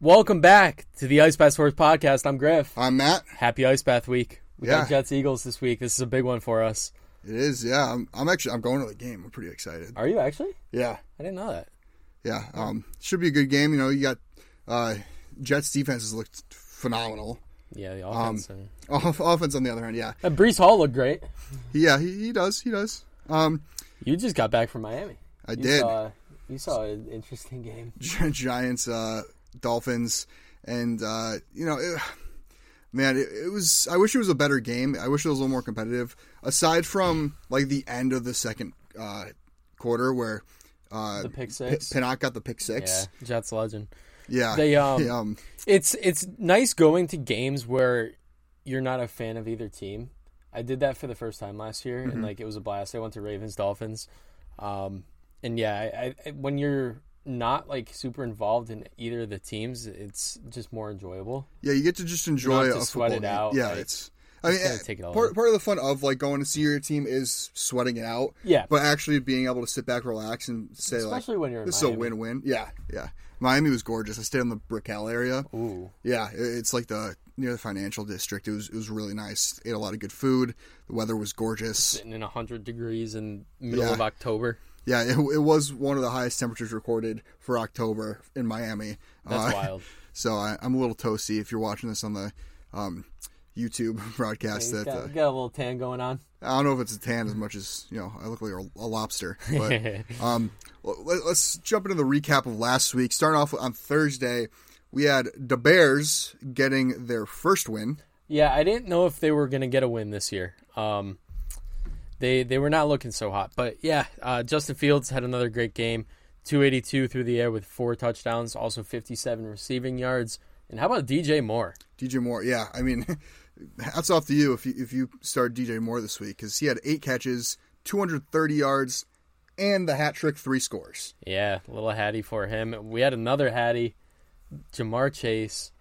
Welcome back to the Ice Bath Sports Podcast. I'm Griff. I'm Matt. Happy Ice Bath Week. We Yeah. got Jets Eagles this week. This is a big one for us. It is, yeah. I'm, I'm actually I'm going to the game. I'm pretty excited. Are you actually? Yeah, I didn't know that. yeah. Um, should be a good game. You know, you got uh, Jets defense has looked phenomenal. Yeah, the Um, offense. and, Off- Offense on the other hand, yeah, Uh, Breece Hall looked great. yeah. He, he does, he does. Um, You just got back from Miami. I You did. Saw, you saw an interesting game. Gi- Giants, uh, Dolphins, and uh, you know, it, man, it, it was. I wish it was a better game. I wish it was a little more competitive. Aside from like the end of the second uh, quarter where uh, The pick P- six. Pinnock got the pick yeah, six. Jets legend. Yeah, They, um, yeah, um, It's it's nice going to games where you're not a fan of either team. I did that for the first time last year, Mm-hmm. and like it was a blast. I went to Ravens Dolphins, um, and yeah, I, I, when you're not like super involved in either of the teams, it's just more enjoyable. Yeah, you get to just enjoy don't have to a sweat football it game. out, Yeah, like, it's. I mean, eh, it part part of the fun of like going to see your team is sweating it out. Yeah. but actually being able to sit back, relax, and say Especially like, when you're this Miami. is a win-win. Yeah, yeah. Miami was gorgeous. I stayed in the Brickell area. Ooh, Yeah, it- it's like the near the financial district. It was it was really nice. Ate a lot of good food. The weather was gorgeous. sitting in hundred degrees in middle Yeah. of October. Yeah, it, it was one of the highest temperatures recorded for October in Miami. That's Uh, wild. So I, I'm a little toasty if you're watching this on the um, YouTube broadcast. He's that got, uh, got a little tan going on. I don't know if it's a tan as much as you know. I look like a, a lobster. But um, let, us jump into the recap of last week. Starting off on Thursday, we had the Bears getting their first win. Yeah, I didn't know if they were going to get a win this year. Um, they they were not looking so hot, but yeah, uh, Justin Fields had another great game, 282 through the air with four touchdowns, also 57 receiving yards. And how about DJ Moore? DJ Moore, yeah, I mean, hats off to you if you if you start DJ Moore this week because he had eight catches, 230 yards, and the hat trick, three scores. Yeah, a little hattie for him. We had another hattie, Ja'Marr Chase.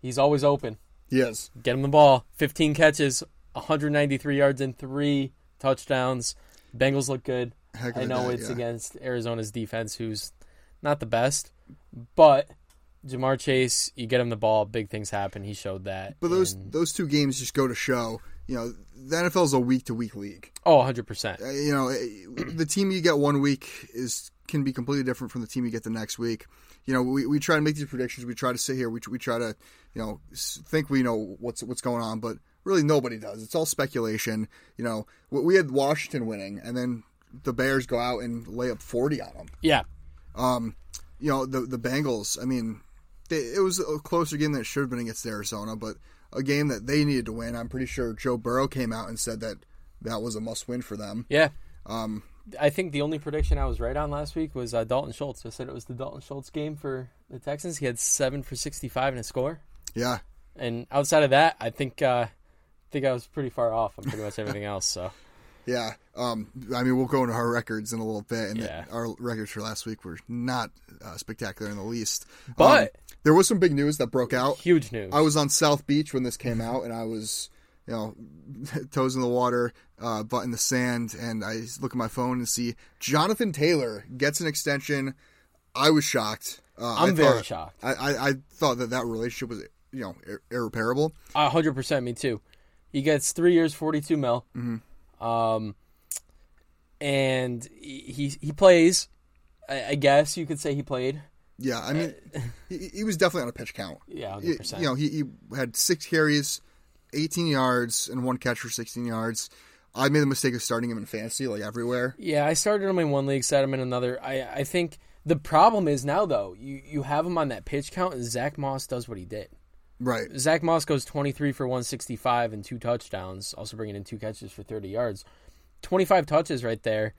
He's always open. Yes. Get him the ball. 15 catches, 193 yards, and three touchdowns. Bengals look good. Heck I know it's yeah. against Arizona's defense, who's not the best, but Ja'Marr Chase, you get him the ball, big things happen. He showed that. But those And- those two games just go to show, you know, the NFL is a week to week league. oh, 100 percent. Uh, you know, eh, the team you get one week is can be completely different from the team you get the next week. You know, we, we try to make these predictions. We try to sit here. We, we try to, you know, think we know what's what's going on, but really nobody does. It's all speculation. You know, we had Washington winning, and then the Bears go out and lay up forty on them. Yeah, You know, the the Bengals. I mean, they, it was a closer game than it should have been against Arizona, but a game that they needed to win. I'm pretty sure Joe Burrow came out and said that that was a must win for them. yeah. Um, I think the only prediction I was right on last week was uh, Dalton Schultz. I said it was the Dalton Schultz game for the Texans. He had seven for 65 in a score, Yeah, and outside of that, I think uh, think I was pretty far off on pretty much everything else. So Yeah, um, I mean, we'll go into our records in a little bit, and Yeah. our records for last week were not uh, spectacular in the least. But- Um, there was some big news that broke out. huge news. I was on South Beach when this came out, and I was, you know, toes in the water, uh, butt in the sand, and I look at my phone and see Jonathan Taylor gets an extension. I was shocked. Uh, I'm I very thought- shocked. I, I, I thought that that relationship was, you know, ir- irreparable. A hundred percent, me too. He gets three years, forty-two mil. Um, and he he plays. I, I guess you could say he played. Yeah, I mean, he, he was definitely on a pitch count. Yeah, Y- hundred percent. You know, he, he had six carries, 18 yards, and one catch for 16 yards. I made the mistake of starting him in fantasy, like everywhere. Yeah, I started him in one league, set him in another. I I think the problem is now though you you have him on that pitch count, and Zach Moss does what he did. Right. Zach Moss goes twenty-three for one sixty-five and two touchdowns, also bringing in two catches for thirty yards. Twenty-five touches right there,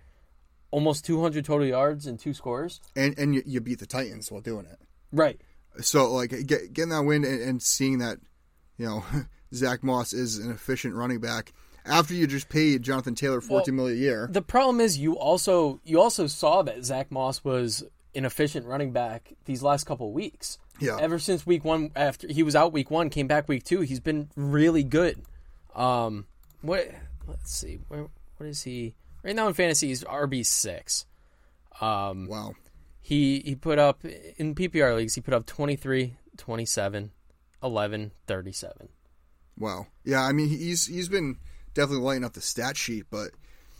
almost two hundred total yards and two scores. And and you, you beat the Titans while doing it. Right. So, like, get, getting that win and, and seeing that, you know, Zach Moss is an efficient running back after you just paid Jonathan Taylor fourteen million a year. The problem is you also you also saw that Zach Moss was an efficient running back these last couple of weeks. Yeah. Ever since week one, after he was out week one, came back week two, he's been really good. Um, what? Let's see. Where? What is he right now in fantasy? He's RB six. Um, Wow. he he put up in PPR leagues. He put up twenty three 27, 11, 37. Wow. Yeah, I mean he's he's been definitely lighting up the stat sheet, but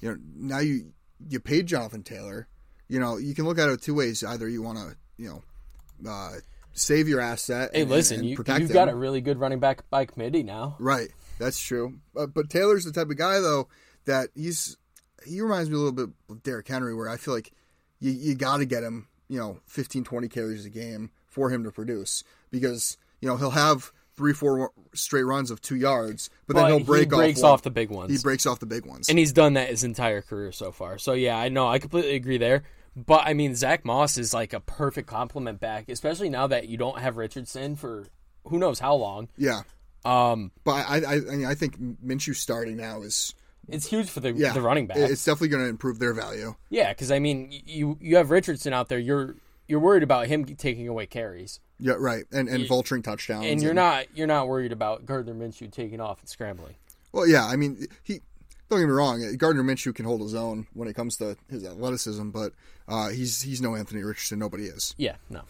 you know now you you paid Jonathan Taylor. You know you can look at it two ways. Either you want to you know uh, save your asset. Hey, and, listen, and you, protect you've him. got a really good running back by committee now. Right, that's true. Uh, but Taylor's the type of guy though that he's he reminds me a little bit of Derrick Henry, where I feel like you you got to get him you know 15, 20 carries a game for him to produce because you know he'll have three four straight runs of two yards, but, then he'll break he breaks off, off, the big ones. He breaks off the big ones. and he's done that his entire career so far. So yeah, I know I completely agree there. But I mean, Zach Moss is like a perfect complement back, especially now that you don't have Richardson for who knows how long. yeah, Um, but I I I, mean, I think Minshew starting now is it's huge for the yeah the running back. It's definitely going to improve their value. yeah, because I mean, you you have Richardson out there. You're you're worried about him taking away carries, Yeah, right, and and vulturing touchdowns. and you're not you're not worried about Gardner Minshew taking off and scrambling. Well, yeah, I mean, he. Don't get me wrong. Gardner Minshew can hold his own when it comes to his athleticism, but uh, he's he's no Anthony Richardson. Nobody is. Yeah, no,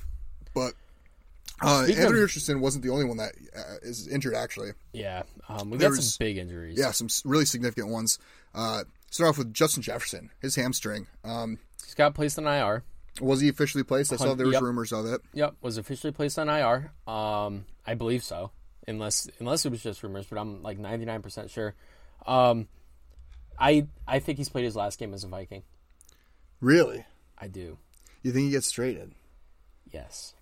But uh, Anthony of- Richardson wasn't the only one that uh, is injured. Actually, yeah. Um, we There got was- some big injuries. yeah, some really significant ones. Uh, start off with Justin Jefferson, his hamstring. Um, he's got placed on IR. was he officially placed? I saw there was Yep. rumors of it. Yep, was officially placed on IR. Um, I believe so, unless unless it was just rumors, but I'm like 99 percent sure. Um, I I think he's played his last game as a Viking. Really? I do. You think he gets traded? Yes.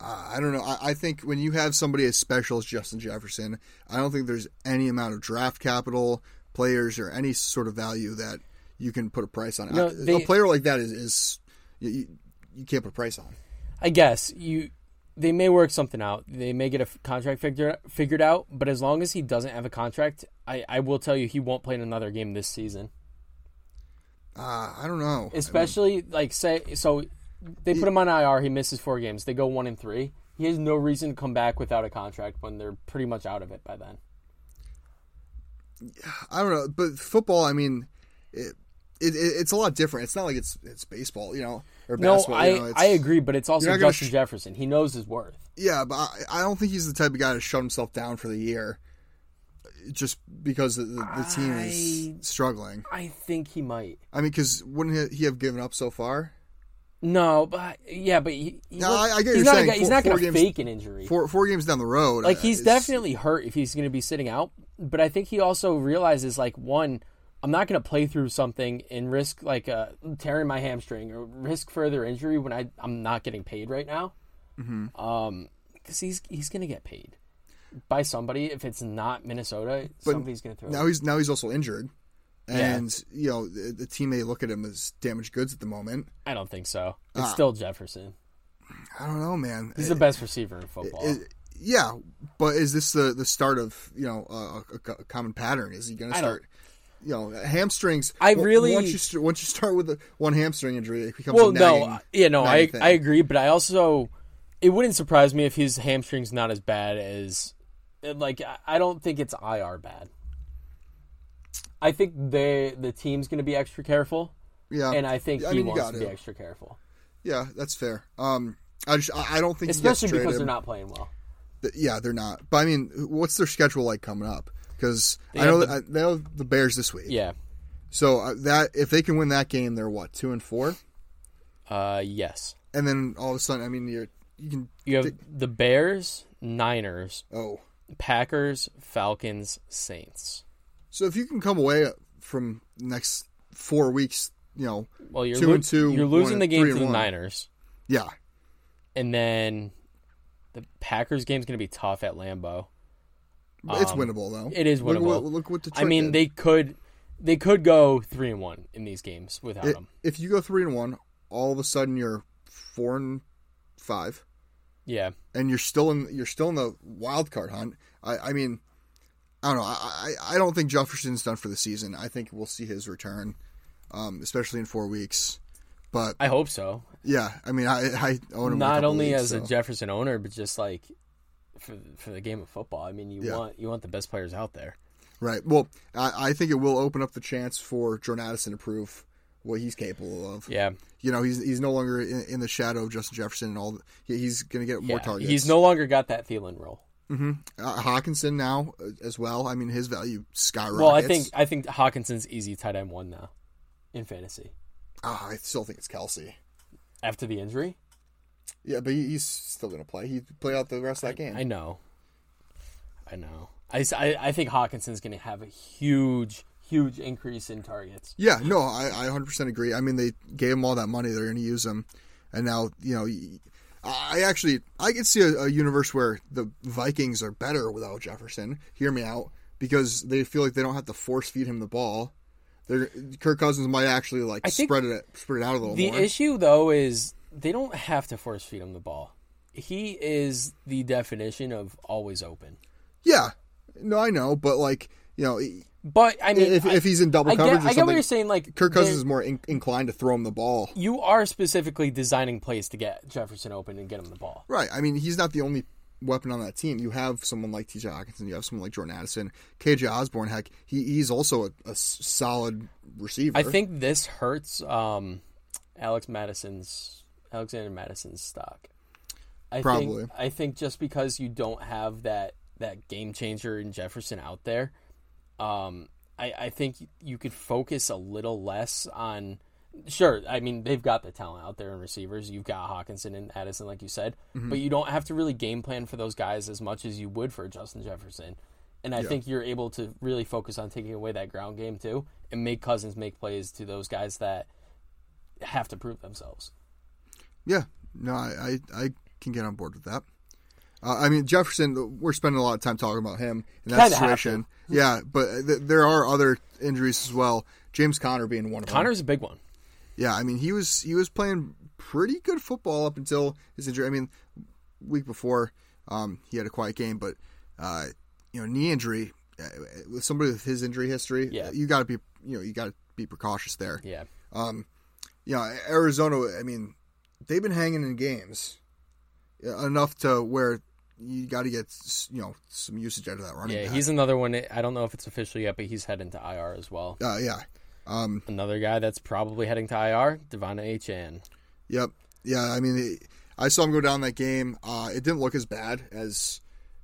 Uh, I don't know. I, I think when you have somebody as special as Justin Jefferson, I don't think there's any amount of draft capital, players, or any sort of value that you can put a price on. No, they- a player like that is, is you, you, you can't put a price on. I guess you they may work something out. They may get a f- contract figured figured out, but as long as he doesn't have a contract, I, I will tell you he won't play in another game this season. Uh, I don't know. Especially like say so they put him on IR, he misses four games. They go 1 and 3. He has no reason to come back without a contract when they're pretty much out of it by then. I don't know. But football, I mean, it, it, it's a lot different. It's not like it's it's baseball, you know, or No. I you know, I agree, but it's also You're not gonna Justin sh- Jefferson. He knows his worth. Yeah, but I, I don't think he's the type of guy to shut himself down for the year, just because the, the, team is struggling. I think he might. I mean, because wouldn't he- have given up so far? No, but yeah, but he, he No, I- get he's not saying. guy, he's Four- not going to fake an injury. Four four games down the road, like uh, he's definitely hurt if he's going to be sitting out. But I think he also realizes like one, I'm not going to play through something and risk like uh, tearing my hamstring or risk further injury when I I'm not getting paid right now. Mm-hmm. Um, because he's he's going to get paid by somebody. If it's not Minnesota, somebody's going to throw. now it. he's now he's also injured, Yeah. and you know the, the team may look at him as damaged goods at the moment. I don't think so. It's Ah. still Jefferson. I don't know, man. He's the best receiver in football. It- yeah, but is this the the start of you know a, a, a common pattern? Is he going to start? You know, hamstrings. I really- once you st- once you start with a, one hamstring injury, it becomes well, a no, nagging, yeah, no, I thing. I agree, but I also it wouldn't surprise me if his hamstring's not as bad as like I- don't think it's IR bad. I think they the team's going to be extra careful, yeah, and I think I he mean, wants to be extra careful, yeah, that's fair. Um, I just I don't think especially because they're not playing well. Yeah, they're not. But I mean, what's their schedule like coming up? Because I know the- I know the Bears this week. Yeah. So uh, that if they can win that game, they're what two and four, Uh, yes. and then all of a sudden, I mean, you're you can You have Th- the Bears, Niners, oh. Packers, Falcons, Saints. So if you can come away from next four weeks, you know, Well, you're Two lo- and two, You're losing the game to the one. Niners. yeah, and then the Packers game's going to be tough at Lambeau. It's Um, winnable though. It is winnable. what- look what Detroit I mean, did. they could they could go three and one in these games without It- him. if you go three and one, all of a sudden you're four and five, Yeah, and you're still in you're still in the wild card hunt. I, I mean, I don't know. I, I don't think Jefferson's done for the season. I think we'll see his return, um, especially in four weeks. But I hope so. yeah, I mean, I I own him. Not only leagues, as a. Jefferson owner, but just like for for the game of football. I mean, you Yeah. want you want the best players out there. Right. Well, I, I think it will open up the chance for Jordan Addison to prove what he's capable of. Yeah, You know, he's he's no longer in, in the shadow of Justin Jefferson and all. The, he's going to get more yeah. targets. He's no longer got that Thielen role. uh, Hockenson now uh, as well. I mean, his value skyrockets. Well, I think I think Hockenson's easy tight end one now in fantasy Ah, I still think it's Kelce. after the injury. Yeah, but he's still going to play. He played out the rest of that game. I know, I know. I, I think Hockenson's going to have a huge huge increase in targets. Yeah, no, I, I 100% agree. I mean, they gave him all that money; they're going to use him, and now you know, I actually I could see a, a universe where the Vikings are better without Jefferson. Hear me out, because they feel like they don't have to force feed him the ball. They're, Kirk Cousins might actually like spread it spread it out a little The more. issue though is they don't have to force feed him the ball. He is the definition of always open. yeah, no, I know, but like you know, But I mean, if, I, if he's in double I coverage get, I get what you're saying. Like Kirk Cousins is more in, inclined to throw him the ball. you are specifically designing plays to get Jefferson open and get him the ball. Right. I mean, he's not the only weapon on that team. You have someone like T.J. Hockenson. You have someone like Jordan Addison. KJ Osborn, heck, he, he's also a solid receiver. I think this hurts um, Alex Mattison's Alexander Mattison's stock. I Probably. Think, I think just because you don't have that that game changer in Jefferson out there, um, I, I think you could focus a little less on. Sure, I mean they've got the talent out there in receivers. You've got Hockenson and Addison, like you said, Mm-hmm. but you don't have to really game plan for those guys as much as you would for Justin Jefferson. And I think you're able to really focus on taking away that ground game too, and make Cousins make plays to those guys that have to prove themselves. Yeah. No, I, I, I can get on board with that. Uh, I mean, Jefferson, we're spending a lot of time talking about him in that Kinda situation. Yeah, but th- there are other injuries as well. James Conner being one of them. Conner's a big one. Yeah, I mean he was he was playing pretty good football up until his injury. I mean, week before um, he had a quiet game, but uh, you know knee injury uh, with somebody with his injury history, Yeah. you got to be you know you got to be precautious there. Yeah, You know Arizona, I mean they've been hanging in games enough to where you got to get you know some usage out of that running yeah. back. He's another one. I don't know if it's official yet, but he's heading to IR as well. uh, yeah. Um, Another guy that's probably heading to IR, De'Von Achane. Yep. Yeah, I mean, it, I saw him go down that game. Uh, it didn't look as bad as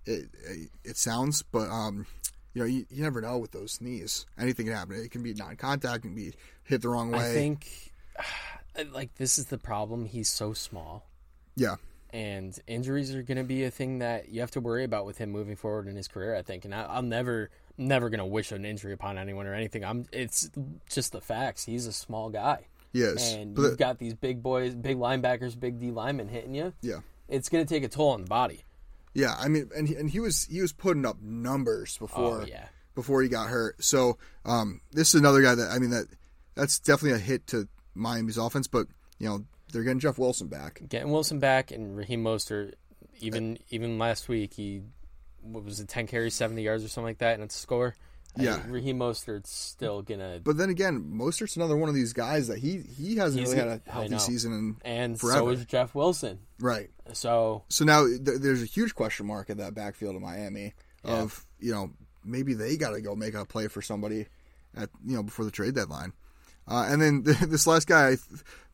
it it, it sounds, but um, you know, you, you never know with those knees. Anything can happen. It can be non-contact, it can be hit the wrong way. I think, like, this is the problem. He's so small. yeah, and injuries are going to be a thing that you have to worry about with him moving forward in his career. I think, and I, I'm never, never going to wish an injury upon anyone or anything. I'm. It's just the facts. He's a small guy, he is. and you've got these big boys, big linebackers, big D linemen hitting you. yeah, It's going to take a toll on the body. yeah. I mean, and he, and he was he was putting up numbers before Oh yeah, before he got hurt. So um, this is another guy that I mean that that's definitely a hit to Miami's offense, but you know they're getting Jeff Wilson back. getting Wilson back and Raheem Mostert. Even even last week, he what was it, ten carries, seventy yards or something like that, and it's a score. I- Yeah. Raheem Mostert's still gonna But then again, Mostert's another one of these guys that he he hasn't really had a healthy season and and so is Jeff Wilson. right. So So now th- there's a huge question mark at that backfield of Miami of you know maybe they got to go make a play for somebody at you know before the trade deadline. Uh, and then this last guy I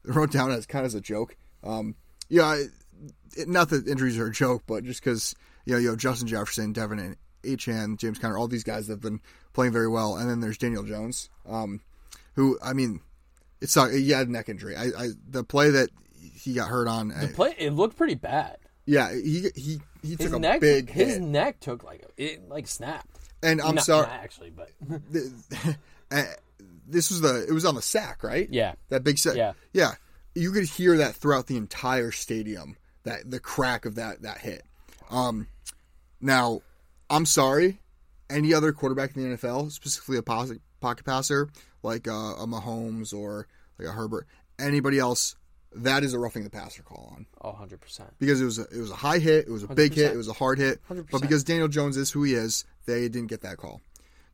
wrote down as kind of as a joke. Um, yeah, it, not that injuries are a joke, but just because you know you Justin Jefferson, De'Von and Achane, James Conner, all these guys that have been playing very well, and then there's Daniel Jones, um, who I mean, it's not he had a neck injury. I, I the play that he got hurt on. The play it looked pretty bad. yeah, he he he His took a neck, big his hit, neck took like a, it like snapped. and I'm Not- sorry. not actually, but this was the it was on the sack, right? yeah, that big sack. Yeah. yeah. You could hear that throughout the entire stadium. That the crack of that that hit. Um, now, I'm sorry. Any other quarterback in the NFL, specifically a pocket, pocket passer like uh, a Mahomes or like a Herbert, anybody else, that is a roughing the passer call on. oh, 100 percent. because it was a, it was a high hit, it was a big hit, it was a hard hit. 100%. But because Daniel Jones is who he is, they didn't get that call.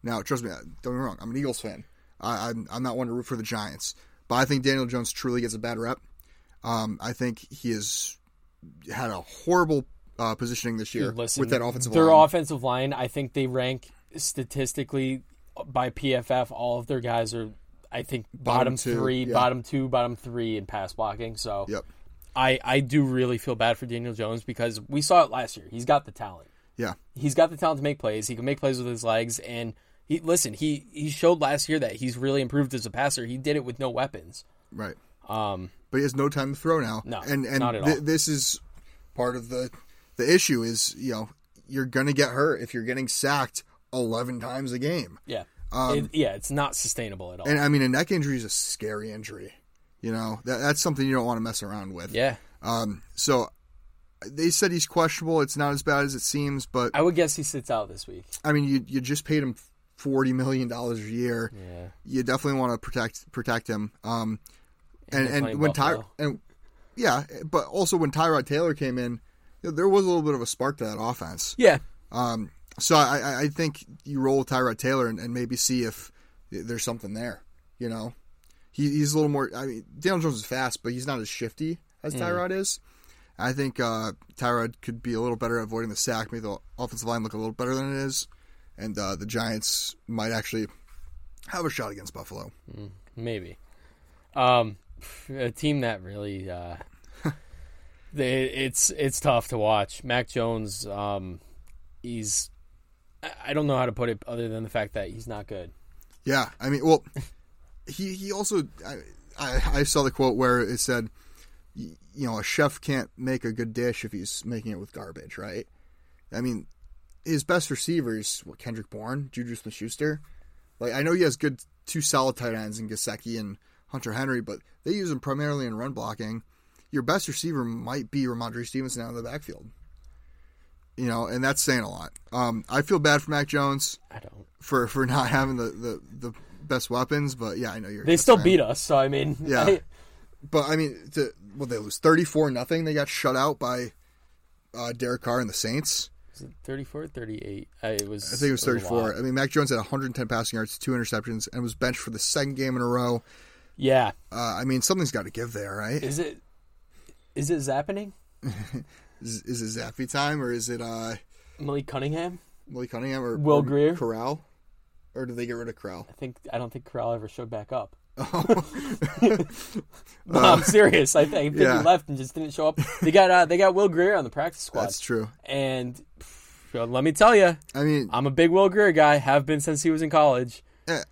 Now, trust me, don't get me wrong. I'm an Eagles fan. I, I'm I'm not one to root for the Giants, but I think Daniel Jones truly gets a bad rep. Um, I think he has had a horrible uh, positioning this year Listen, with that offensive their line. Their offensive line, I think they rank statistically by PFF. All of their guys are I think Bottom bottom, two, three, yeah. bottom two, bottom three in pass blocking. So Yep. I I do really feel bad for Daniel Jones because we saw it last year. He's got the talent. Yeah. He's got the talent to make plays. He can make plays with his legs and he listen, he he showed last year that he's really improved as a passer. He did it with no weapons. Right. Um But he has no time to throw now. No, and and not at thi- all. this is part of the the issue is you know you're gonna get hurt if you're getting sacked eleven times a game. yeah. Um, It- yeah, it's not sustainable at all. And I mean, a neck injury is a scary injury. You know that that's something you don't want to mess around with. yeah. Um. So they said he's questionable. It's not as bad as it seems, but I would guess he sits out this week. I mean, you you just paid him forty million dollars a year. Yeah. You definitely want to protect protect him. Um. And they're and when Ty and yeah, but also when Tyrod Taylor came in, you know, there was a little bit of a spark to that offense. Yeah. Um. So I I- think you roll with Tyrod Taylor and, and maybe see if there's something there. You know, he, he's a little more. I mean, Daniel Jones is fast, but he's not as shifty as Tyrod is. I think uh, Tyrod could be a little better at avoiding the sack, Maybe the offensive line look a little better than it is, and uh, the Giants might actually have a shot against Buffalo. Maybe. Um, a team that really, uh, they, it's it's tough to watch. Mac Jones, um, he's, I- I don't know how to put it other than the fact that he's not good. Yeah, I mean, well, he he also I, I I saw the quote where it said, you know, a chef can't make a good dish if he's making it with garbage, right? I mean, his best receivers, what Kendrick Bourne, Juju Smith-Schuster. Like I know he has good two solid tight ends in Gesicki and Hunter Henry, but they use him primarily in run blocking. Your best receiver might be Rhamondre Stevenson out of the backfield. You know, and that's saying a lot. Um, I feel bad for Mac Jones I don't. for for not having the, the, the best weapons, but yeah, I know you're. They still beat us, so I mean, Yeah. I- But I mean, to, well, they lose thirty four nothing. They got shut out by uh, Derek Carr and the Saints. Was it 34 38? I, it was. I think it was a thirty four. lot. I mean, Mac Jones had 110 passing yards, two interceptions, and was benched for the second game in a row. Yeah. Uh, I mean, something's got to give there, right? Is it? Is it zappening? Is, is it Zappe time or is it uh, Malik Cunningham? Malik Cunningham or Will or Grier? Corral? Or did they get rid of Corral? I think I don't think Corral ever showed back up. Oh. No, I'm serious. I think, I think yeah. he left and just didn't show up. They got uh, they got Will Grier on the practice squad, That's true. and let me tell you, I mean, I'm a big Will Grier guy. Have been since he was in college. eh,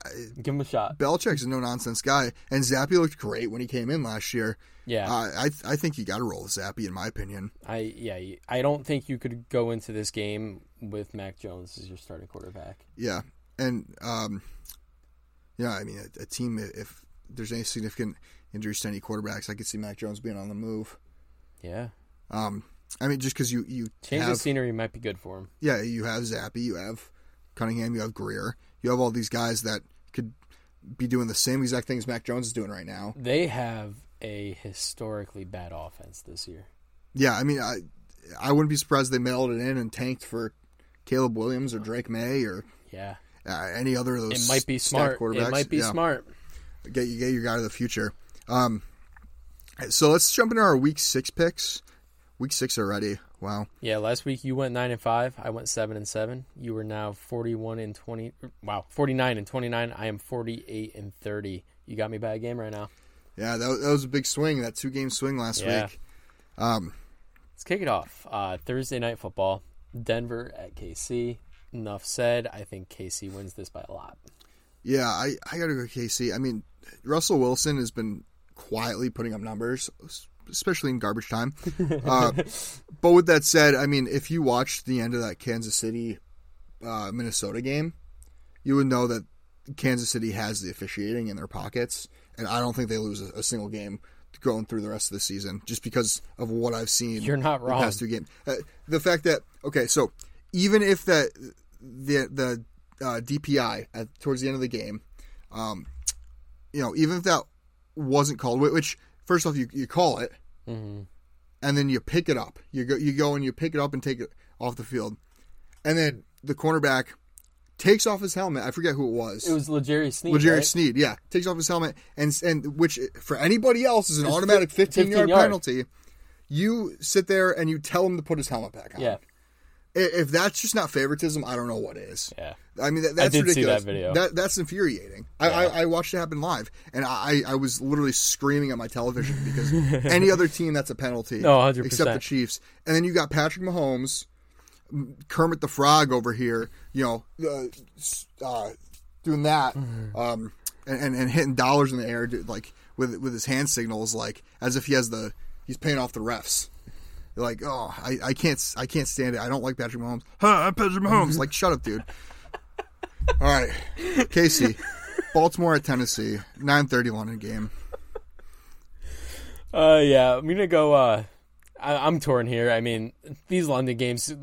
Give him a shot. Belichick's a no nonsense guy, and Zappe looked great when he came in last year. Yeah, Uh, I I think you got to roll with Zappe, in my opinion. I yeah I don't think you could go into this game with Mac Jones as your starting quarterback. Yeah, and um, yeah, I mean, a, a team if there's any significant injuries to any quarterbacks, I could see Mac Jones being on the move. Yeah, Um, I mean, just because you you change have of scenery might be good for him. yeah, you have Zappe, you have Cunningham, you have Grier, you have all these guys that could be doing the same exact things Mac Jones is doing right now. They have a historically bad offense this year. Yeah, I mean, I I wouldn't be surprised they mailed it in and tanked for Caleb Williams or Drake Maye or Yeah, uh, any other of those. it might be smart. quarterbacks. It might be Yeah. smart. get you get your guy to the future. Um, so let's jump into our week six picks. Week six already. Wow. Yeah, last week you went nine and five. I went seven and seven. You were now forty-one and twenty. Wow, forty-nine and twenty-nine. I am forty-eight and thirty. You got me by a game right now. Yeah, that, was- that was a big swing. That two game swing last Yeah. week. Um, Let's kick it off. Uh, Thursday night football. Denver at KC. Enough said. I think KC wins this by a lot. yeah, I I gotta go KC. I mean, Russell Wilson has been quietly putting up numbers, especially in garbage time. Uh, but with that said, I mean, if you watched the end of that Kansas City uh, Minnesota game, you would know that Kansas City has the officiating in their pockets, and I don't think they lose a, a single game going through the rest of the season just because of what I've seen. You're not the wrong. past two games. Uh, the fact that okay, so even if that the the uh, DPI at, towards the end of the game, um, you know, even if that wasn't called, whi- which first off you you call it, hmm and then you pick it up. You go you go and you pick it up and take it off the field, and then the cornerback takes off his helmet. I forget who it was. It was L'Jarius Sneed. L'Jarius right? Sneed, yeah, takes off his helmet, and and which for anybody else is an automatic fif- 15 yard 15 yard. penalty. You sit there and you tell him to put his helmet back on. Yeah, if that's just not favoritism, I don't know what is. Yeah. I mean, that, that's did see ridiculous. that video. That, that's infuriating. I, I, I watched it happen live, and I, I was literally screaming at my television because any other team that's a penalty, No, 100%. except the Chiefs. And then you got Patrick Mahomes, Kermit the Frog over here, you know, uh, uh, doing that, Mm-hmm. um, and, and, and hitting dollars in the air, dude, like with with his hand signals, like as if he has the he's paying off the refs. You're like, oh, I, I can't I can't stand it. I don't like Patrick Mahomes. Huh, I'm Patrick Mahomes. like, shut up, dude. All right, Casey, Baltimore at Tennessee, nine thirty London game. Uh, yeah, I'm gonna go. Uh, I, I'm torn here. I mean, these London games,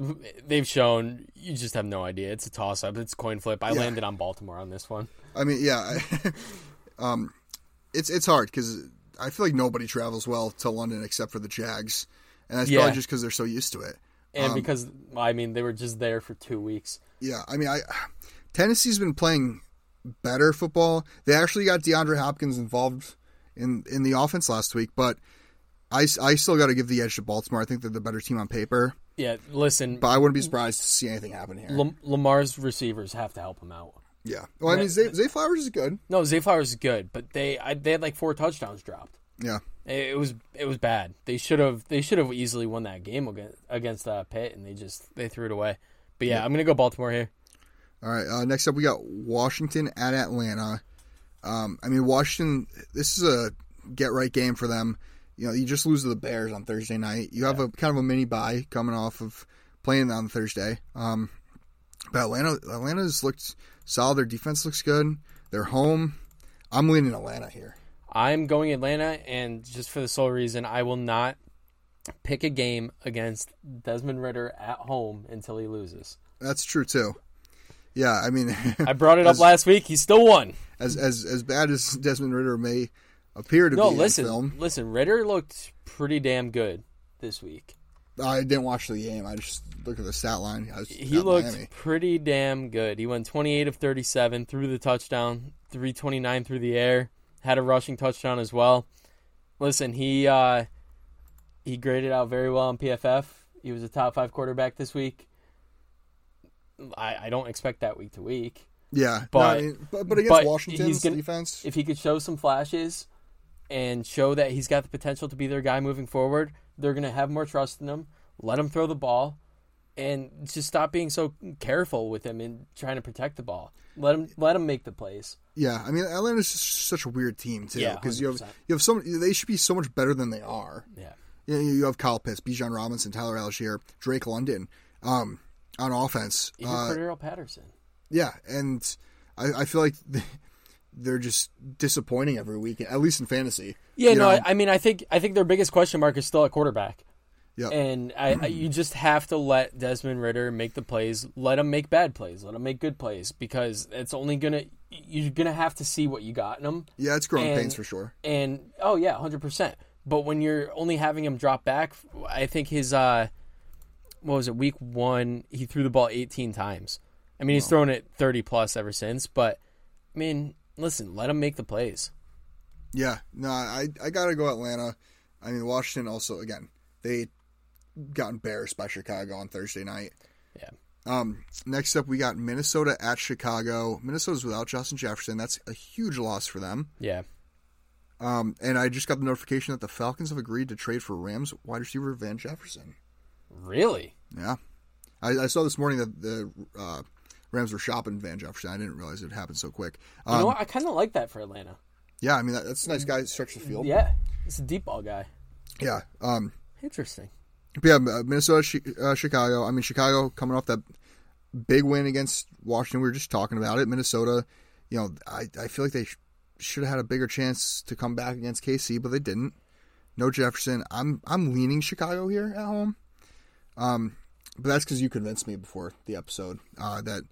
they've shown you just have no idea. It's a toss up. It's a coin flip. I Yeah. landed on Baltimore on this one. I mean, yeah, um, it's it's hard because I feel like nobody travels well to London except for the Jags, and that's Yeah. probably just because they're so used to it. And Um, because I mean, they were just there for two weeks. Yeah, I mean, I Tennessee's been playing better football. They actually got DeAndre Hopkins involved in in the offense last week, but I, I still got to give the edge to Baltimore. I think they're the better team on paper, Yeah, listen, but I wouldn't be surprised to see anything happen here. Lam- Lamar's receivers have to help him out. yeah, well, I mean, Zay, Zay Flowers is good. No, Zay Flowers is good, but they I, they had like four touchdowns dropped. Yeah, It, it was it was bad. They should have they should have easily won that game against against uh, Pitt, and they just they threw it away. But yeah, I'm gonna go Baltimore here. All right. Uh, next up, we got Washington at Atlanta. Um, I mean, Washington. This is a get right game for them. You know, you just lose to the Bears on Thursday night. You have a kind of a mini bye coming off of playing on Thursday. Um, but Atlanta, Atlanta's looked solid. Their defense looks good. They're home. I'm leaning Atlanta here. I'm going Atlanta, and just for the sole reason, I will not pick a game against Desmond Ridder at home until he loses. That's true too. Yeah, I mean, I brought it up last week. He still won. as as as bad as Desmond Ridder may appear to No, be listen, in film, listen. Ridder looked pretty damn good this week. I didn't watch the game. I just looked at the stat line. I was He looked Miami. pretty damn good. He went 28 of 37, threw the touchdown, 329 through the air, had a rushing touchdown as well. Listen, he uh, he graded out very well on PFF. He was a top five quarterback this week. I, I don't expect that week to week. Yeah, no, But- I mean, but, but against but Washington's gonna- defense, If he could show some flashes and show that he's got the potential to be their guy moving forward, they're going to have more trust in him. Let him throw the ball and just stop being so careful with him and trying to protect the ball. Let him let him make the plays. yeah, I mean, Atlanta's just such a weird team too Yeah, because you have you have so many, they should be so much better than they are. Yeah. You, know, you have Kyle Pitts, Bijan Robinson, Tyler Allgeier, Drake London, um, on offense. Even Uh, Cordarrelle Patterson. yeah, and I, I feel like they're just disappointing every week, at least in fantasy. Yeah, you no. I, I mean, I think I think their biggest question mark is still at quarterback, Yep. and I, I, you just have to let Desmond Ridder make the plays. Let him make bad plays. Let him make good plays because it's only gonna you're gonna have to see what you got in him. yeah, it's growing and- pains for sure. And oh yeah, hundred percent. But when you're only having him drop back, I think his uh, what was it? Week one, he threw the ball 18 times. I mean, he's thrown it 30 plus ever since. But I mean, listen, let him make the plays. Yeah, no, I I gotta go Atlanta. I mean, Washington also again they got embarrassed by Chicago on Thursday night. Yeah. Um, next up, we got Minnesota at Chicago. Minnesota's without Justin Jefferson. That's a huge loss for them. Yeah. Um, and I just got the notification that the Falcons have agreed to trade for Rams wide receiver Van Jefferson. Really? Yeah, I, I saw this morning that the uh, Rams were shopping Van Jefferson. I didn't realize it happened so quick. You Um, know what? I kind of like that for Atlanta. yeah, I mean that, that's a nice guy to stretch the field. Yeah, it's a deep ball guy. Yeah. Um, Interesting. But yeah, uh, Minnesota, uh, Chicago. I mean, Chicago coming off that big win against Washington. We were just talking about it. Minnesota, you know, I, I feel like they sh- should have had a bigger chance to come back against KC, but they didn't. No Jefferson. I'm I'm leaning Chicago here at home. Um, but that's because you convinced me before the episode uh, that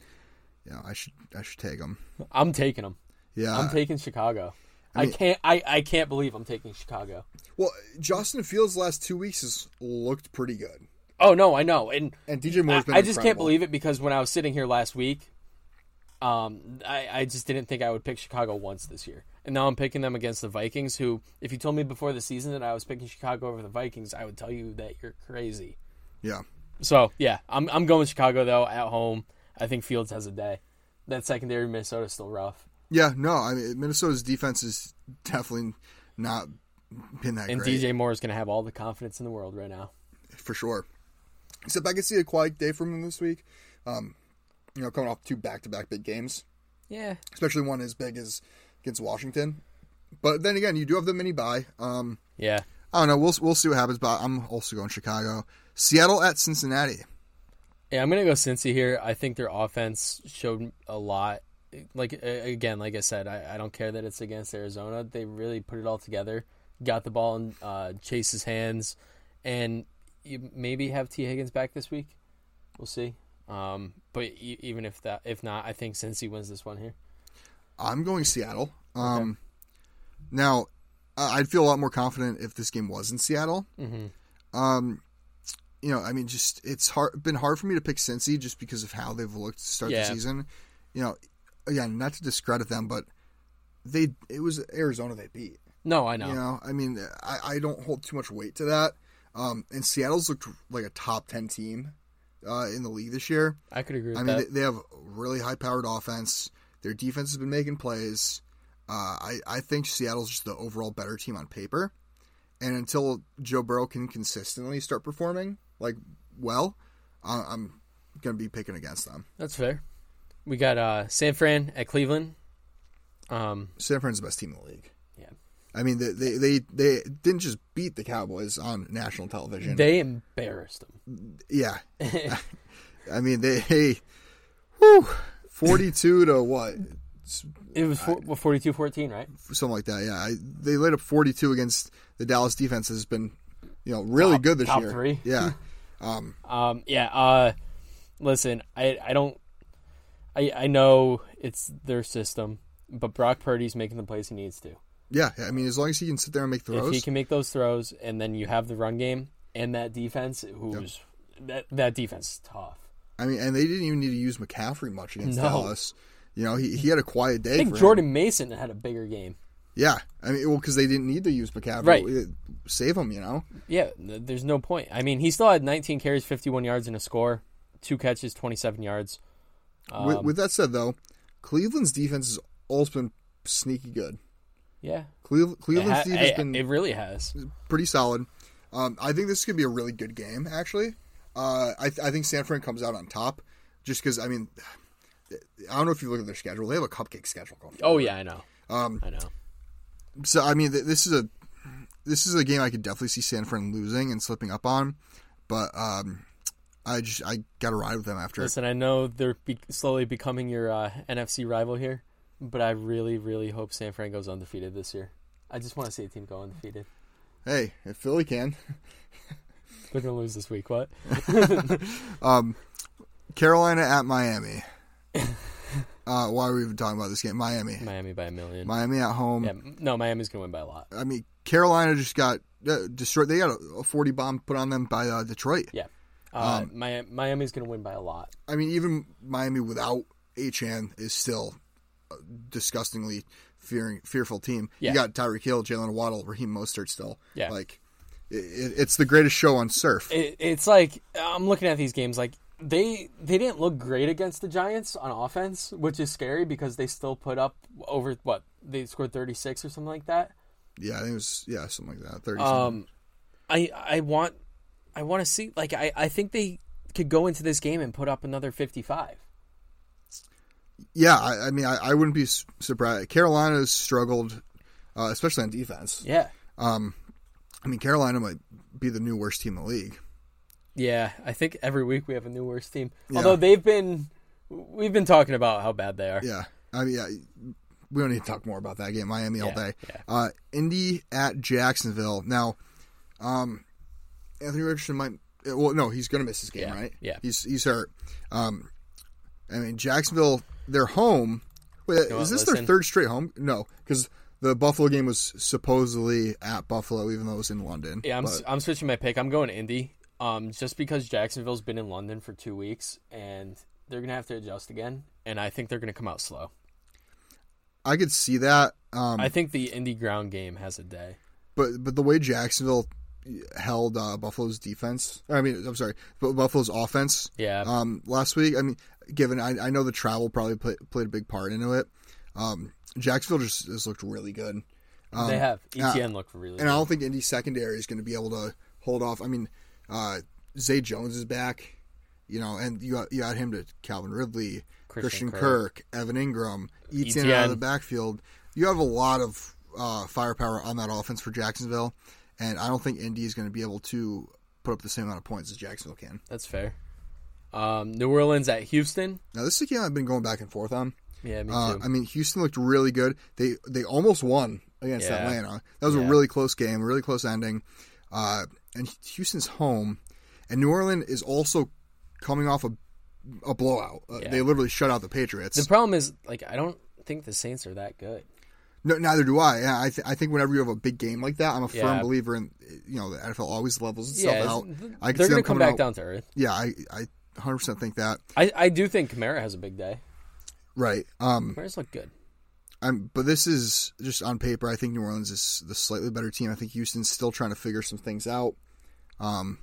you know I should I should take them. I'm taking them. Yeah. I'm taking Chicago. I, mean- can't. I, I can't believe I'm taking Chicago. well, Justin Fields' last two weeks has looked pretty good, Oh no, I know, and and DJ Moore's been. I just can't believe it because when I was sitting here last week, um, I, I just didn't think I would pick Chicago once this year, and now I'm picking them against the Vikings. Who, if you told me before the season that I was picking Chicago over the Vikings, I would tell you that you're crazy. Yeah. So yeah, I'm I'm going Chicago though at home. I think Fields has a day. That secondary Minnesota's still rough. Yeah, no, I mean Minnesota's defense is definitely not been that And great DJ Moore is going to have all the confidence in the world right now. for sure. Except I could see a quiet day from him this week. Um, you know, coming off two back-to-back big games, Yeah. especially one as big as against Washington. But then again, you do have the mini bye. Um, Yeah. I don't know. We'll we'll see what happens. But I'm also going Chicago, Seattle at Cincinnati. Yeah, I'm gonna go Cincy here. I think their offense showed a lot. Like again, like I said, I, I don't care that it's against Arizona. They really put it all together. Got the ball in uh, Chase's hands, and you maybe have Tee Higgins back this week. We'll see. Um, but e- even if that, if not, I think Cincy wins this one here. I'm going Seattle. Um, Now, I- I'd feel a lot more confident if this game was in Seattle. Mm-hmm. Um, you know, I mean, just it's hard been hard for me to pick Cincy just because of how they've looked to start Yeah. the season. You know, again, not to discredit them, but they it was Arizona they beat. No, I know. You know, I mean, I, I don't hold too much weight to that. Um, and Seattle's looked like a top ten team uh, in the league this year. I could agree with I mean, that. they, they have really high powered offense. Their defense has been making plays. Uh, I, I think Seattle's just the overall better team on paper. And until Joe Burrow can consistently start performing like well, I'm going to be picking against them. That's fair. We got uh, San Fran at Cleveland. Um, San Fran's the best team in the league. Yeah. I mean, they they, they, they didn't just beat the Cowboys on national television. they embarrassed them. yeah. I mean, they, hey, whew, 42 to what? It was four, 42-14, right? something like that. Yeah, I, they laid up 42 against the Dallas defense. Has been, you know, really Top- good this top year. three. Yeah, um, Um, yeah. Uh, listen, I, I don't, I, I know it's their system, but Brock Purdy's making the plays he needs to. yeah. I mean, as long as he can sit there and make If throws, he can make those throws, and then you have the run game and that defense, who's that that defense is tough. I mean, and they didn't even need to use McCaffrey much against No. Dallas. You know, he, he had a quiet day. I think for him. Jordan Mason had a bigger game. Yeah, I mean, well, because they didn't need to use McCaffrey. Right. Save him, you know. Yeah, there's no point. I mean, he still had 19 carries, 51 yards, and a score, two catches, 27 yards. With, Um, with that said, though, Cleveland's defense has also been sneaky good. Yeah, Cleve, Cleveland's ha- defense it- been it really has. pretty solid. Um, I think this could be a really good game. Actually, uh, I, I think San Fran comes out on top, just because I mean, I don't know if you look at their schedule; they have a cupcake schedule going. Oh yeah, I know. Um, I know. so I mean, th- this is a this is a game I could definitely see San Fran losing and slipping up on, but um, I just I got to ride with them after. Listen, I know they're be- slowly becoming your uh, NFC rival here, but I really, really hope San Fran goes undefeated this year. I just want to see a team go undefeated. Hey, if Philly can, They're gonna lose this week. What? um, Carolina at Miami. Uh, why are we even talking about this game? Miami, Miami by a million. Miami at home. yeah, no, Miami's gonna win by a lot. I mean, Carolina just got uh, destroyed. They got a, a 40 bomb put on them by uh, Detroit. Yeah, uh, Um, Mi- Miami's gonna win by a lot. I mean, even Miami without Achane is still a disgustingly fearing, fearful team. Yeah. You got Tyreek Hill, Jalen Waddle, Raheem Mostert still. Yeah. Like, it, it, it's the greatest show on surf. It, it's like I'm looking at these games like they they didn't look great against the Giants on offense, which is scary because they still put up over what they scored 36 or something like that. yeah, I think it was, yeah, something like that. 30 Um, I I want I want to see like I I think they could go into this game and put up another 55. Yeah, I, I mean, I, I wouldn't be surprised. Carolina's struggled, uh, especially on defense. Yeah. Um, I mean, Carolina might be the new worst team in the league. Yeah, I think every week we have a new worst team. Yeah. Although they've been we've been talking about how bad they are. Yeah, I mean, yeah, we don't need to talk more about that game. Miami all day. yeah. Uh, Indy at Jacksonville. Now, um, Anthony Richardson might. Well, no, he's going to miss his game, Yeah, right? yeah. he's he's hurt. Um, I mean, Jacksonville, they're home. Wait, is this their third straight home? No, because the Buffalo game was supposedly at Buffalo, even though it was in London. Yeah, I'm I'm switching my pick. I'm going Indy. Um, just because Jacksonville's been in London for two weeks and they're gonna have to adjust again, and I think they're gonna come out slow. I could see that. Um, I think the Indy ground game has a day. but but the way Jacksonville held uh, Buffalo's defense. I mean, I'm sorry, Bu- Buffalo's offense. Yeah. Um, last week, I mean, given I, I know the travel probably play, played a big part into it. Um, Jacksonville just has looked really good. Um, they have. uh, Etienne looked really and I don't think Indy secondary is going to be able to hold off. I mean, uh, Zay Jones is back, you know, and you got, you got him to Calvin Ridley, Christian, Christian Kirk. Kirk. Evan Engram, Etienne out of the backfield. You have a lot of uh, firepower on that offense for Jacksonville, and I don't think Indy is going to be able to put up the same amount of points as Jacksonville can. That's fair. Um, New Orleans at Houston. Now, this is a game I've been going back and forth on. Yeah, me Uh, too. I mean, Houston looked really good. They they almost won against Yeah. Atlanta. That was a really close game, a really close ending. Uh, and Houston's home, and New Orleans is also coming off a a blowout. Uh, Yeah. They literally shut out the Patriots. the problem is, like, I don't think the Saints are that good. No, neither do I. Yeah, I, th- I think whenever you have a big game like that, I'm a firm Yeah. believer in you know the NFL always levels itself Yeah, out. I can they're see them going to come back out- down to earth. Yeah, I I 100 percent think that. I, I do think Kamara has a big day. Right. Um. Kamara's look good. I'm, but this is just on paper. I think New Orleans is the slightly better team. I think Houston's still trying to figure some things out. Um,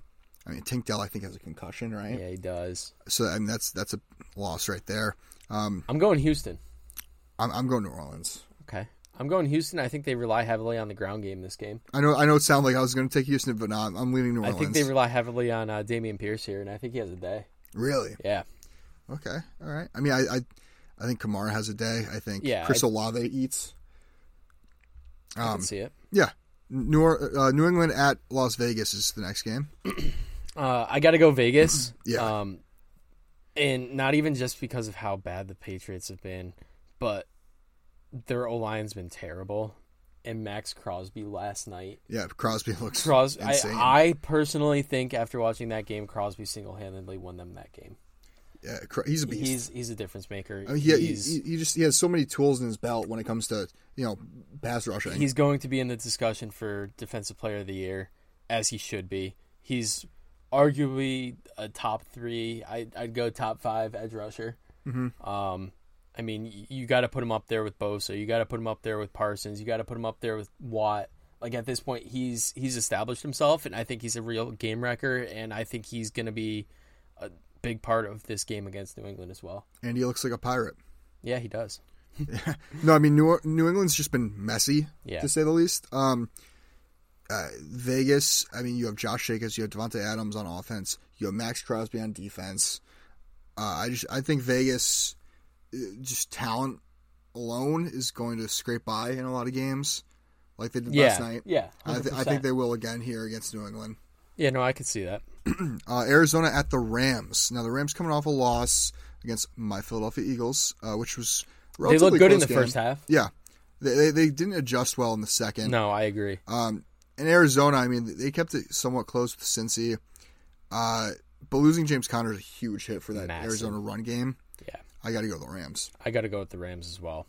I mean, Tank Dell, I think, has a concussion, right? Yeah, he does. So I mean, that's that's a loss right there. Um, I'm going Houston. I'm, I'm going New Orleans. I'm going Houston. I think they rely heavily on the ground game this game. I know I know it sounded like I was going to take Houston, but no, I'm, leaning New I think they rely heavily on uh, Dameon Pierce here, and I think he has a day. really Yeah. okay. All right. I mean, I I, I think Kamara has a day. I think Yeah, Chris I- Olave eats. I Um, can see it. Yeah. New uh, New England at Las Vegas is the next game. Uh, I got to go Vegas. Yeah. Um, and not even just because of how bad the Patriots have been, but their O line's been terrible. And Maxx Crosby last night. Yeah, Crosby looks Crosby, I, insane. I personally think after watching that game, Crosby single handedly won them that game. yeah, he's a beast. He's he's a difference maker. I mean, he, he, he's, he, he just he has so many tools in his belt when it comes to you know pass rushing. he's going to be in the discussion for defensive player of the year, as he should be. He's arguably a top three. I, I'd go top five edge rusher. Mm-hmm. Um, I mean, you got to put him up there with Bosa. You got to put him up there with Parsons. You got to put him up there with Watt. Like at this point, he's he's established himself, and I think he's a real game wrecker. And I think he's going to be a big part of this game against New England as well. and he looks like a pirate. Yeah, he does. No, I mean New New England's just been messy Yeah. to say the least. Um, uh, Vegas, I mean, you have Josh Jacobs, you have Davante Adams on offense, you have Maxx Crosby on defense. Uh, I just I think Vegas, just talent alone, is going to scrape by in a lot of games, like they did Yeah, last night. yeah. I, th- I think they will again here against New England. Yeah, no, I could see that. Uh, Arizona at the Rams. Now the Rams coming off a loss against my Philadelphia Eagles, uh, which was They relatively look good in the game. first half. Yeah, they, they they didn't adjust well in the second. No, I agree. Um, in Arizona, I mean, they kept it somewhat close with Cincy, uh, but losing James Conner is a huge hit for that Massive. Arizona run game. Yeah. I got to go with the Rams. I got to go with the Rams as well.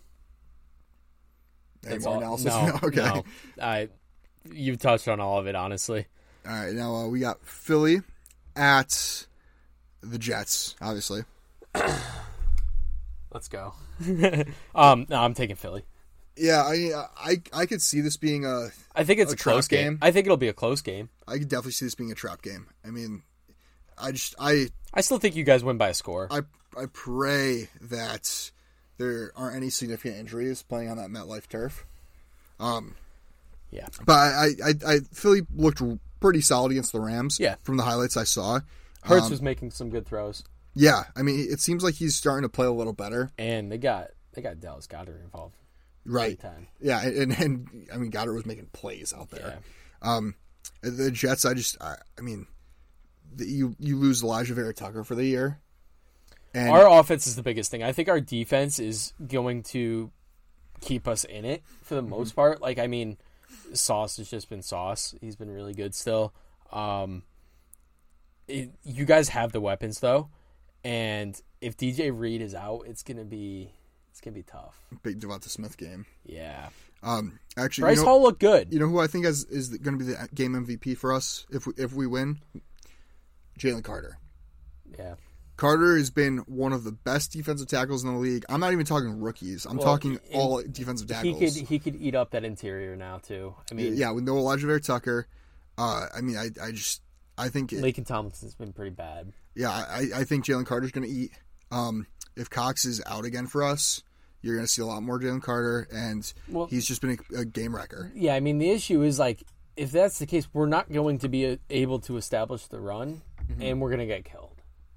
Any That's more all. analysis? No, okay. no. I, you touched on all of it, honestly. All right, now uh, we got Philly at the Jets. Obviously, Let's go. um, no, I'm taking Philly. yeah. I I I could see this being a. I think it's A a, close game. game? I think it'll be a close game. I could definitely see this being a trap game. I mean, I just I I still think you guys win by a score. I I pray that there aren't any significant injuries playing on that MetLife turf. Um, yeah. but I, I, I Philly looked pretty solid against the Rams. Yeah. from the highlights I saw. Hurts Um, was making some good throws, Yeah, I mean, it seems like he's starting to play a little better. and they got they got Dallas Goedert involved. Right. Time. Yeah, and, and I mean, Goedert was making plays out there. Yeah. Um, the Jets, I just, I, I mean, the, you you lose Alijah Vera-Tucker for the year, and Our offense is the biggest thing. I think our defense is going to keep us in it for the Mm-hmm. most part. Like, I mean, Sauce has just been Sauce. He's been really good still. Um, it, you guys have the weapons though, and if DJ Reed is out, it's gonna be it's gonna be tough. big DeVonta Smith game. Yeah, Um, actually, Breece you know, Hall looked good. you know who I think is is going to be the game MVP for us if we, if we win? Jalen Carter. Yeah, Carter has been one of the best defensive tackles in the league. I'm not even talking rookies. I'm Well, talking and all defensive tackles. he could he could eat up that interior now too. I mean, yeah, with no Alijah Tucker. Uh, I mean, I, I just, I think, it, Laken Tomlinson's been pretty bad. yeah, I, I think Jalen Carter's going to eat. Um, if Cox is out again for us, you're going to see a lot more Jalen Carter, and Well- he's just been a, a game wrecker. Yeah, I mean the issue is like if that's the case, we're not going to be able to establish the run, and we're going to get killed.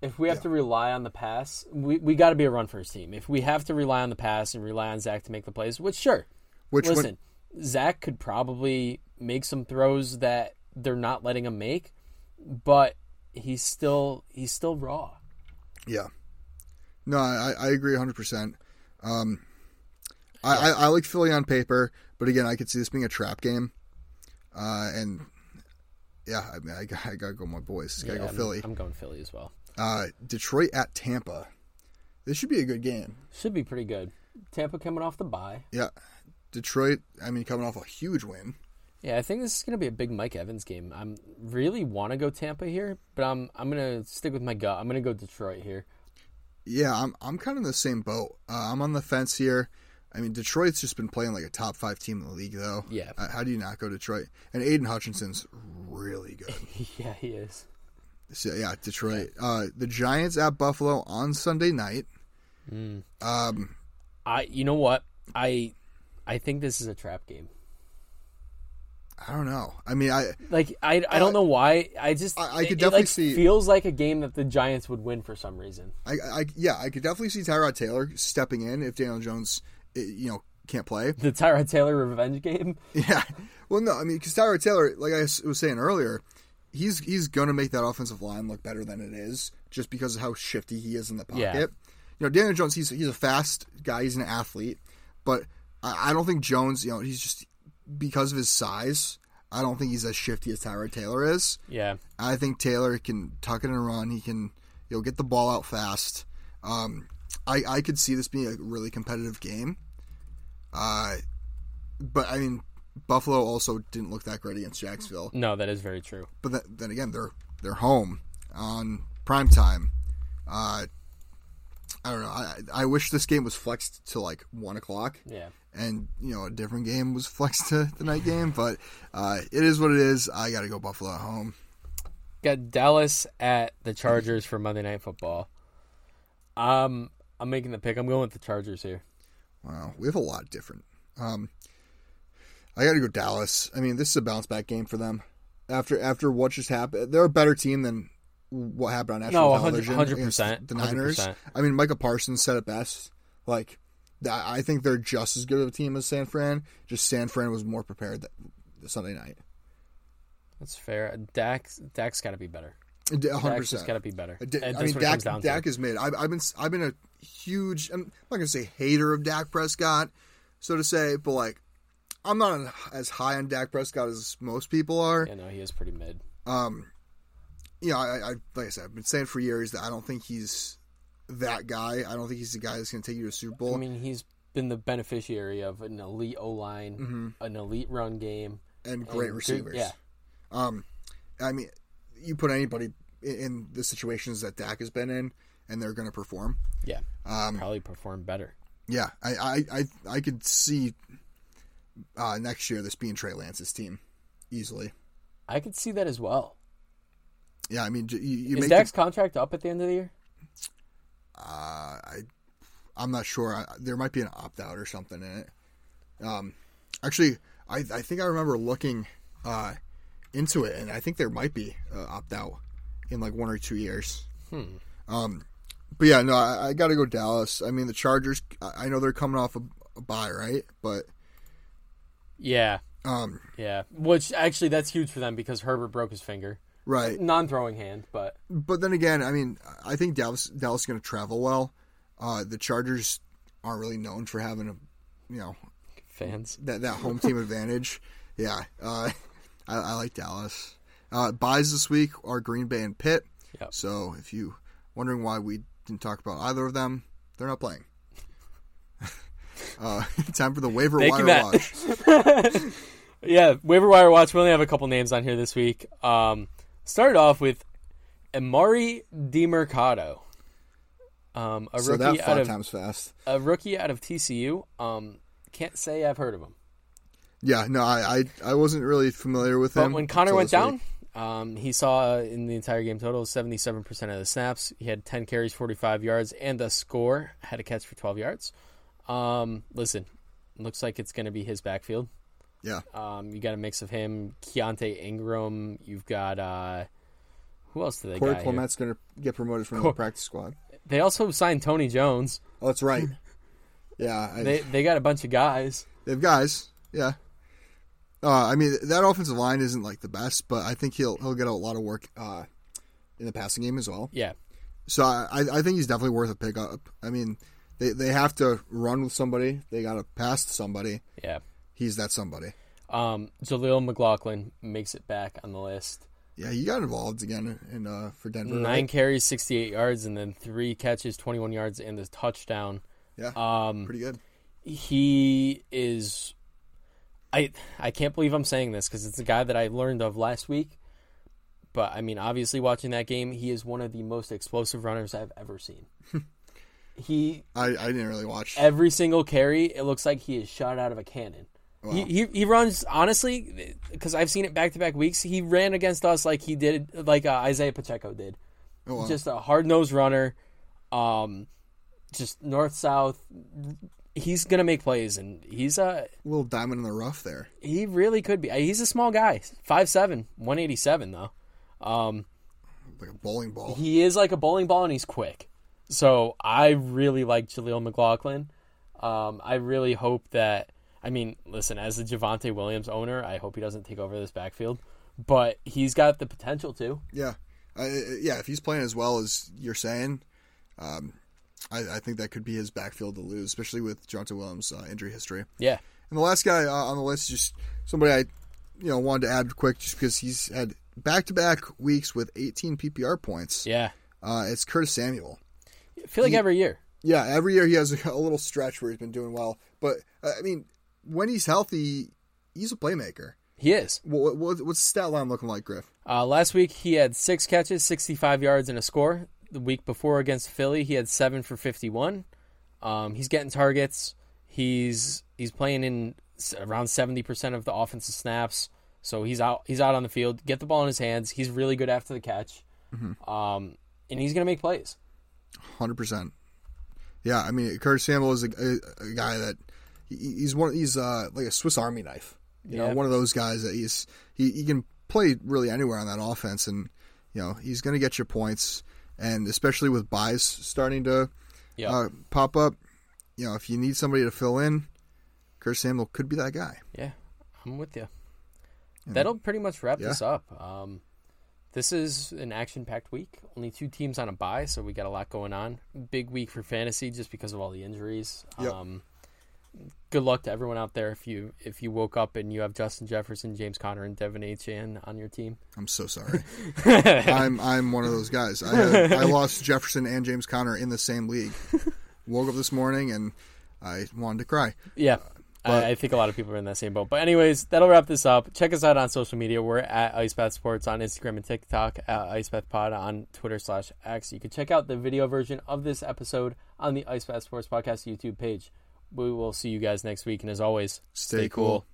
If we have to rely on the pass, we, we got to be a run first team. If we have to rely on the pass and rely on Zach to make the plays, which sure, Which listen, Zach could probably make some throws that they're not letting him make, but he's still he's still raw. Yeah. No, I, I agree 100%. Um, I, I, I like Philly on paper, but again, I could see this being a trap game. Uh, and yeah, I mean, I, got- I got to go my boys. Got to Yeah, go I'm- Philly. I'm going Philly as well. Uh, Detroit at Tampa. This should be a good game. Should be pretty good. Tampa coming off the bye. Yeah. Detroit, I mean, coming off a huge win. Yeah, I think this is going to be a big Mike Evans game. I'm really want to go Tampa here, but I'm I'm going to stick with my gut. I'm going to go Detroit here. Yeah, I'm I'm kind of in the same boat. Uh, I'm on the fence here. I mean, Detroit's just been playing like a top five team in the league, though. Yeah. Uh, how do you not go Detroit? And Aidan Hutchinson's really good. yeah, he is. So yeah, Detroit. Uh, the Giants at Buffalo on Sunday night. Mm. Um, I you know what? I I think this is a trap game. I don't know. I mean, I Like I, I don't know why. I just I- I could it- it, definitely like, see- feels like a game that the Giants would win for some reason. I, I, yeah, I could definitely see Tyrod Taylor stepping in if Daniel Jones, eh, you know, can't play. The Tyrod Taylor revenge game. Yeah. Well, no, I mean, because Tyrod Taylor, like I was saying earlier, he's he's going to make that offensive line look better than it is just because of how shifty he is in the pocket. Yeah. You know, Daniel Jones, he's he's a fast guy, he's an athlete, but I, I don't think Jones, you know, he's just because of his size. I don't think he's as shifty as Tyrod Taylor is. Yeah, I think Taylor can tuck it and run. He can, you know, get the ball out fast. Um, I I could see this being a really competitive game. Uh, but I mean, Buffalo also didn't look that great against Jacksonville. no, that is very true. But then, then again, they're they're home on prime time. Uh, I don't know. I I wish this game was flexed to like one o'clock Yeah, and you know a different game was flexed to the night game. But uh, it is what it is. I got to go Buffalo at home. got Dallas at the Chargers for Monday Night Football. Um, I'm making the pick. I'm going with the Chargers here. Wow, we have a lot different. Um, I got to go Dallas. I mean, this is a bounce back game for them. After after what just happened, they're a better team than what happened on national No, 100 television 100%, the Niners. 100%. I mean, Micah Parsons said it best. Like, I think they're just as good of a team as San Fran. Just San Fran was more prepared that Sunday night. That's fair. Dak's Dak's got to be better. 100 percent got to be better. I mean, Dak, comes down to. Dak is made. I've, I've been I've been a huge. I'm not gonna say hater of Dak Prescott, so to say, but like I'm not as high on Dak Prescott as most people are. Yeah, no, he is pretty mid. Um, you know, I, I like I said, I've been saying for years that I don't think he's that guy. I don't think he's the guy that's gonna take you to a Super Bowl. I mean, he's been the beneficiary of an elite O line, an elite run game, and great and good- receivers. yeah, Um, I mean, you put anybody in, in the situations that Dak has been in, and they're gonna perform. yeah, Um, probably perform better. Yeah, I I I, I could see uh, next year this being Trey Lance's team easily. I could see that as well. Yeah, I mean you, you Is make Dak's the, contract up at the end of the year? uh, I I'm not sure. I, there might be an opt out or something in it. Um, actually, I I think I remember looking uh into it, and I think there might be uh, opt out in like one or two years. Hmm. Um, but yeah, no, I, I got to go Dallas. I mean the Chargers. I I know they're coming off a, a bye, right? But Yeah, um, yeah. Which actually, that's huge for them because Herbert broke his finger, right. non-throwing hand, but But then again, I mean, I think Dallas Dallas is going to travel well. Uh, the Chargers aren't really known for having a, you know, fans. that that home team advantage. Yeah, uh, I, I like Dallas. Uh, buys this week are Green Bay and Pitt. Yep. So if you wondering why we didn't talk about either of them, they're not playing. Uh, time for the waiver Thank wire watch. Yeah, waiver wire watch. We only have a couple names on here this week. Um, started off with Emari Demercado, um, a So rookie that out of times fast. a rookie out of TCU. Um, can't say I've heard of him. Yeah, no, I I, I wasn't really familiar with But him. when Conner went down, um, he saw in the entire game total 77% of the snaps. He had 10 carries, 45 yards, and a score. Had a catch for 12 yards. Um, listen, looks like it's going to be his backfield. yeah, Um, you got a mix of him, Keaontay Ingram. You've got uh, who else do they Corey? Clement's going to get promoted from Cor- the practice squad. They also signed Tony Jones. Oh, that's right. Yeah, I, They they got a bunch of guys. they have guys. Yeah. Uh, I mean that offensive line isn't like the best, but I think he'll he'll get a lot of work uh, in the passing game as well. Yeah, So I, I think he's definitely worth a pickup. I mean, they they have to run with somebody. They got to pass to somebody. yeah. He's that somebody. Um, Jaleel McLaughlin makes it back on the list. Yeah, he got involved again in uh, for Denver. Nine right? carries, 68 yards, and then three catches, 21 yards, and the touchdown. Yeah, Um, pretty good. he is. I I can't believe I'm saying this because it's a guy that I learned of last week. But I mean, obviously, watching that game, he is one of the most explosive runners I've ever seen. he I, I didn't really watch. every single carry, it looks like he is shot out of a cannon. He, Wow. he he runs honestly because I've seen it back to back weeks. He ran against us like he did, like uh, Isaiah Pacheco did. Oh, wow. Just a hard nosed runner, um, just north south. He's gonna make plays, and he's a little diamond in the rough there. he really could be. He's a small guy, 5'7", 187 though. Um, Like a bowling ball. he is like a bowling ball, and he's quick. So I really like Jaleel McLaughlin. Um, I really hope that. I mean, listen, as the Javonte Williams owner, I hope he doesn't take over this backfield, but he's got the potential to. Yeah, yeah. If he's playing as well as you're saying, um, I, I think that could be his backfield to lose, especially with Jonathan Williams' uh, injury history. Yeah, And the last guy uh, on the list is just somebody I, you know, wanted to add quick, just because he's had back-to-back weeks with 18 PPR points. yeah. Uh, it's Curtis Samuel. I feel like He- every year. Yeah, every year he has a, a little stretch where he's been doing well, but uh, I mean, when he's healthy, he's a playmaker. He is. What, what, what's the stat line looking like, Griff? Uh, last week he had six catches, 65 yards, and a score. The week before against Philly, he had seven for 51. Um, he's getting targets. He's he's playing in around 70% of the offensive snaps. So he's out he's out on the field. Get the ball in his hands. He's really good after the catch. Um, and he's gonna make plays. Hundred percent. Yeah, I mean, Curtis Samuel is a, a, a guy that he, he's one. He's uh, like a Swiss Army knife. You Yeah. know, one of those guys that he's he, he can play really anywhere on that offense, and you know he's going to get your points, and especially with buys starting to Yeah. uh, pop up. You know, if you need somebody to fill in, Curtis Samuel could be that guy. Yeah, I'm with you. That'll pretty much wrap Yeah. this up. Um, this is an action-packed week. Only two teams on a bye, so we got a lot going on. Big week for fantasy just because of all the injuries. Yep. Um, good luck to everyone out there if you if you woke up and you have Justin Jefferson, James Conner, and De'Von Achane on your team. I'm so sorry. I'm I'm one of those guys. I had, I lost Jefferson and James Conner in the same league. Woke up this morning and I wanted to cry. Yeah. But- I, I think a lot of people are in that same boat. But anyways, that'll wrap this up. Check us out on social media. We're at IcePath Sports on Instagram and TikTok, at IcePath Pod on Twitter slash X. You can check out the video version of this episode on the IcePath Sports Podcast YouTube page. We will see you guys next week. And as always, Stay cool.